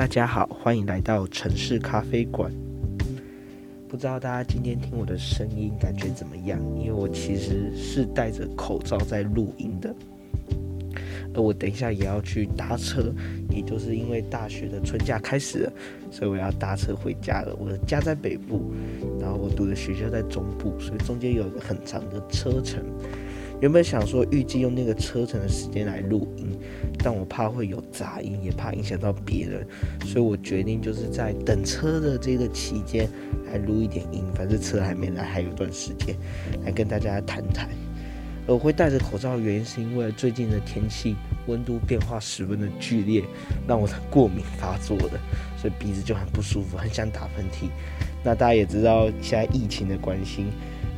大家好，欢迎来到城市咖啡馆。不知道大家今天听我的声音感觉怎么样？因为我其实是戴着口罩在录音的，而我等一下也要去搭车，也就是因为大学的春假开始了，所以我要搭车回家了。我的家在北部，然后我读的学校在中部，所以中间有一个很长的车程。原本想说预计用那个车程的时间来录音，但我怕会有杂音，也怕影响到别人，所以我决定就是在等车的这个期间来录一点音。反正车还没来，还有段时间，来跟大家谈谈。我会戴着口罩原因是因为最近的天气温度变化十分的剧烈，让我的过敏发作了，所以鼻子就很不舒服，很想打喷嚏。那大家也知道现在疫情的关心。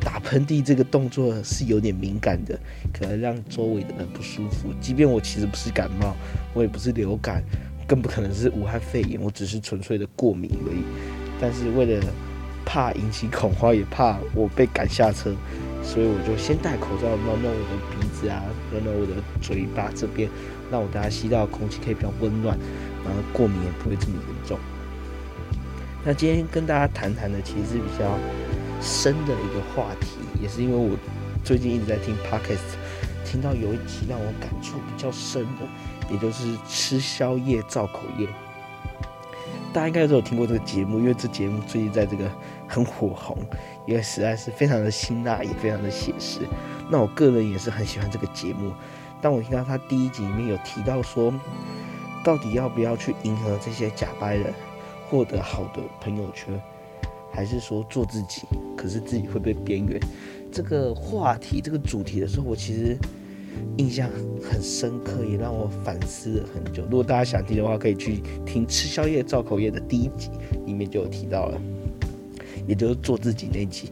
打喷嚏这个动作是有点敏感的，可能让周围的人不舒服。即便我其实不是感冒，我也不是流感，更不可能是武汉肺炎，我只是纯粹的过敏而已。但是为了怕引起恐慌，也怕我被赶下车，所以我就先戴口罩，弄弄我的鼻子啊，弄弄我的嘴巴这边，让我大家吸到空气可以比较温暖，然后过敏也不会这么严重。那今天跟大家谈谈的，其实是比较。深的一个话题，也是因为我最近一直在听 podcast，听到有一集让我感触比较深的，也就是吃宵夜造口业。大家应该都有听过这个节目，因为这节目最近在这个很火红，因为实在是非常的辛辣，也非常的写实。那我个人也是很喜欢这个节目。当我听到他第一集里面有提到说，到底要不要去迎合这些假白人，获得好的朋友圈？还是说做自己，可是自己会被边缘。这个话题、这个主题的时候，我其实印象很深刻，也让我反思了很久。如果大家想听的话，可以去听《吃宵夜造口业》的第一集，里面就有提到了，也就是做自己那集。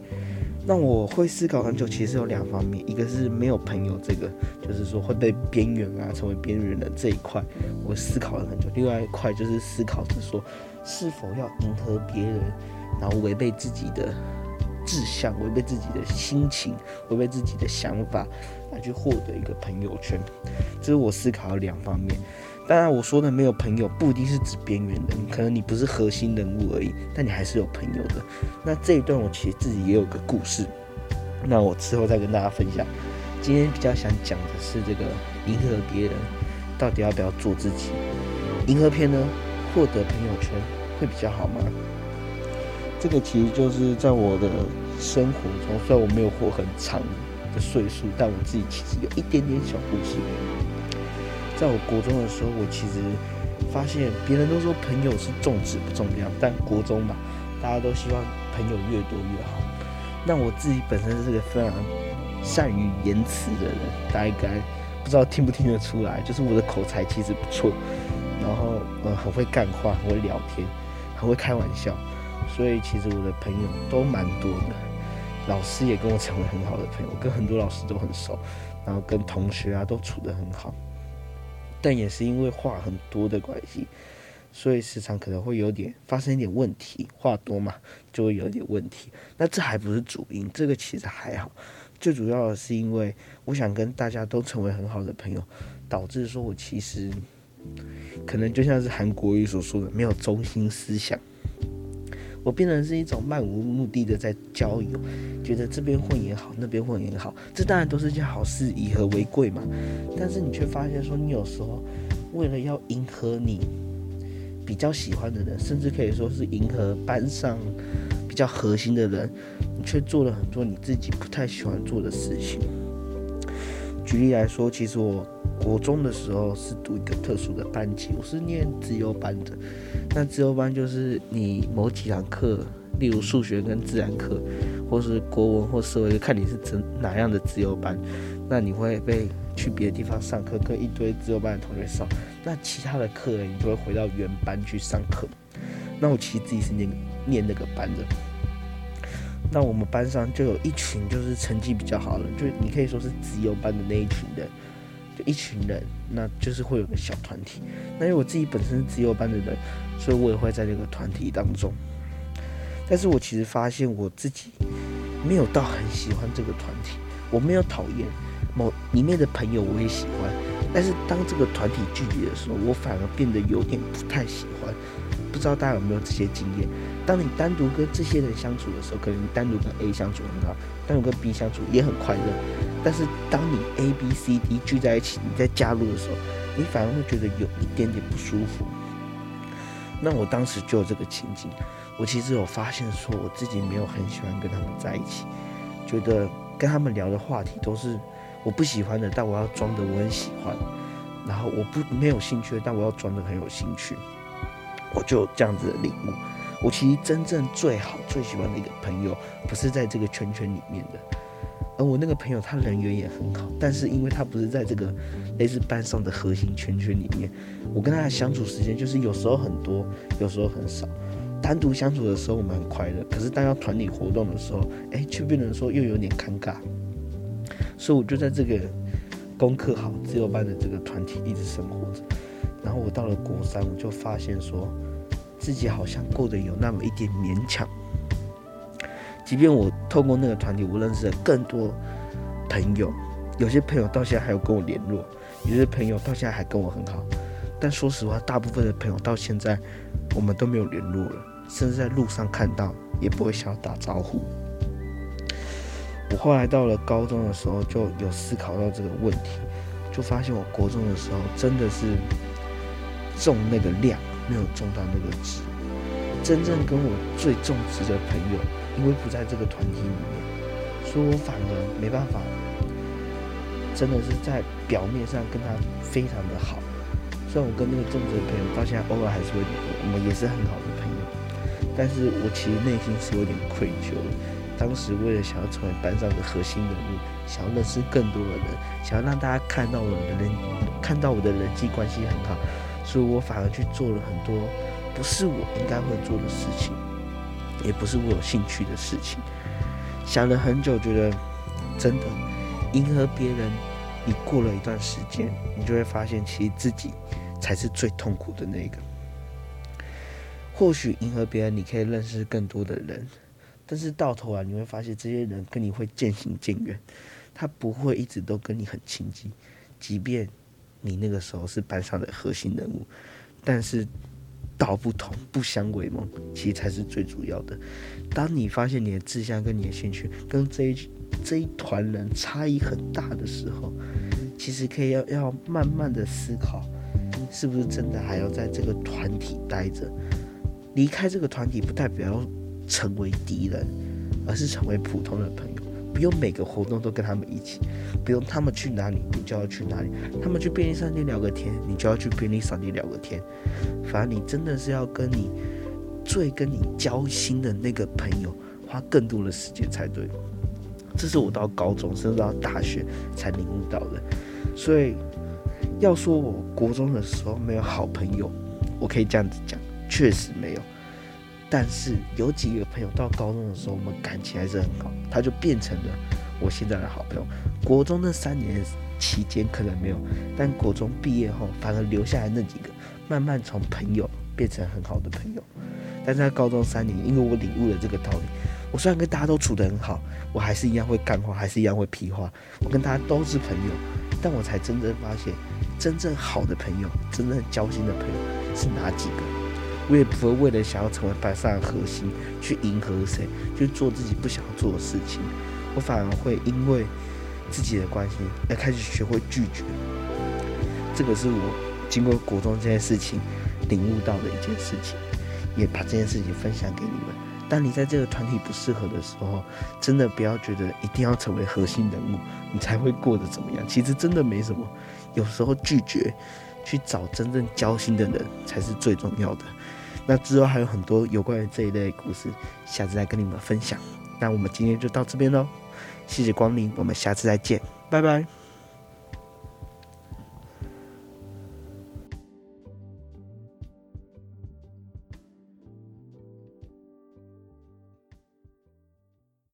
那我会思考很久，其实有两方面，一个是没有朋友，这个就是说会被边缘啊，成为边缘人这一块，我思考了很久。另外一块就是思考着说，是否要迎合别人。然后违背自己的志向，违背自己的心情，违背自己的想法，来去获得一个朋友圈，这是我思考的两方面。当然，我说的没有朋友，不一定是指边缘人，可能你不是核心人物而已，但你还是有朋友的。那这一段我其实自己也有个故事，那我之后再跟大家分享。今天比较想讲的是这个迎合别人，到底要不要做自己？迎合片呢，获得朋友圈会比较好吗？这个其实就是在我的生活中，虽然我没有活很长的岁数，但我自己其实有一点点小故事。在我国中的时候，我其实发现别人都说朋友是重质不重量，但国中嘛，大家都希望朋友越多越好。那我自己本身是个非常善于言辞的人，大家应该不知道听不听得出来，就是我的口才其实不错，然后呃很会干话，很会聊天，很会开玩笑。所以其实我的朋友都蛮多的，老师也跟我成为很好的朋友，跟很多老师都很熟，然后跟同学啊都处得很好。但也是因为话很多的关系，所以时常可能会有点发生一点问题，话多嘛就会有点问题。那这还不是主因，这个其实还好。最主要的是因为我想跟大家都成为很好的朋友，导致说我其实可能就像是韩国语所说的，没有中心思想。我变成是一种漫无目的的在交友，觉得这边混也好，那边混也好，这当然都是件好事，以和为贵嘛。但是你却发现说，你有时候为了要迎合你比较喜欢的人，甚至可以说是迎合班上比较核心的人，你却做了很多你自己不太喜欢做的事情。举例来说，其实我国中的时候是读一个特殊的班级，我是念自由班的。那自由班就是你某几堂课，例如数学跟自然课，或是国文或社会，看你是怎哪样的自由班，那你会被去别的地方上课，跟一堆自由班的同学上。那其他的课你就会回到原班去上课。那我其实自己是念念那个班的。那我们班上就有一群就是成绩比较好的，就你可以说是自由班的那一群人，就一群人，那就是会有个小团体。那因为我自己本身是自由班的人，所以我也会在这个团体当中。但是我其实发现我自己没有到很喜欢这个团体，我没有讨厌某里面的朋友，我也喜欢，但是当这个团体聚集的时候，我反而变得有点不太喜欢。不知道大家有没有这些经验？当你单独跟这些人相处的时候，可能你单独跟 A 相处很好，单独跟 B 相处也很快乐。但是当你 A、B、C、D 聚在一起，你再加入的时候，你反而会觉得有一点点不舒服。那我当时就有这个情景，我其实有发现说，我自己没有很喜欢跟他们在一起，觉得跟他们聊的话题都是我不喜欢的，但我要装的我很喜欢，然后我不没有兴趣，但我要装的很有兴趣，我就这样子的领悟。我其实真正最好最喜欢的一个朋友，不是在这个圈圈里面的。而我那个朋友，他人缘也很好，但是因为他不是在这个类似班上的核心圈圈里面，我跟他的相处时间就是有时候很多，有时候很少。单独相处的时候我们很快乐，可是当要团体活动的时候，哎，却变成说又有点尴尬。所以我就在这个功课好自由班的这个团体一直生活着。然后我到了国三，我就发现说自己好像过得有那么一点勉强。即便我透过那个团体，我认识了更多朋友，有些朋友到现在还有跟我联络，有些朋友到现在还跟我很好。但说实话，大部分的朋友到现在我们都没有联络了，甚至在路上看到也不会想要打招呼。我后来到了高中的时候，就有思考到这个问题，就发现我国中的时候真的是重那个量，没有重到那个值。真正跟我最重值的朋友。因为不在这个团体里面，所以我反而没办法，真的是在表面上跟他非常的好。虽然我跟那个重职的朋友到现在偶尔还是会，我们也是很好的朋友，但是我其实内心是有点愧疚的。当时为了想要成为班上的核心人物，想要认识更多的人，想要让大家看到我的人，看到我的人际关系很好，所以我反而去做了很多不是我应该会做的事情。也不是我有兴趣的事情，想了很久，觉得真的迎合别人，你过了一段时间，你就会发现，其实自己才是最痛苦的那个。或许迎合别人，你可以认识更多的人，但是到头来你会发现，这些人跟你会渐行渐远，他不会一直都跟你很亲近，即便你那个时候是班上的核心人物，但是。道不同不相为谋，其实才是最主要的。当你发现你的志向跟你的兴趣跟这一这一团人差异很大的时候，其实可以要要慢慢的思考，是不是真的还要在这个团体待着？离开这个团体不代表成为敌人，而是成为普通的朋友。不用每个活动都跟他们一起，不用他们去哪里你就要去哪里，他们去便利商店聊个天，你就要去便利商店聊个天。反正你真的是要跟你最跟你交心的那个朋友花更多的时间才对。这是我到高中甚至到大学才领悟到的。所以要说我国中的时候没有好朋友，我可以这样子讲，确实没有。但是有几个朋友到高中的时候，我们感情还是很好，他就变成了我现在的好朋友。国中那三年期间可能没有，但国中毕业后，反而留下来那几个，慢慢从朋友变成很好的朋友。但在高中三年，因为我领悟了这个道理，我虽然跟大家都处得很好，我还是一样会干话，还是一样会屁话，我跟大家都是朋友，但我才真正发现，真正好的朋友，真正交心的朋友是哪几个？我也不会为了想要成为班上的核心去迎合谁，去做自己不想做的事情。我反而会因为自己的关系而开始学会拒绝。这个是我经过国中这件事情领悟到的一件事情，也把这件事情分享给你们。当你在这个团体不适合的时候，真的不要觉得一定要成为核心人物，你才会过得怎么样。其实真的没什么，有时候拒绝去找真正交心的人才是最重要的。那之后还有很多有关于这一类故事，下次再跟你们分享。那我们今天就到这边喽，谢谢光临，我们下次再见，拜拜。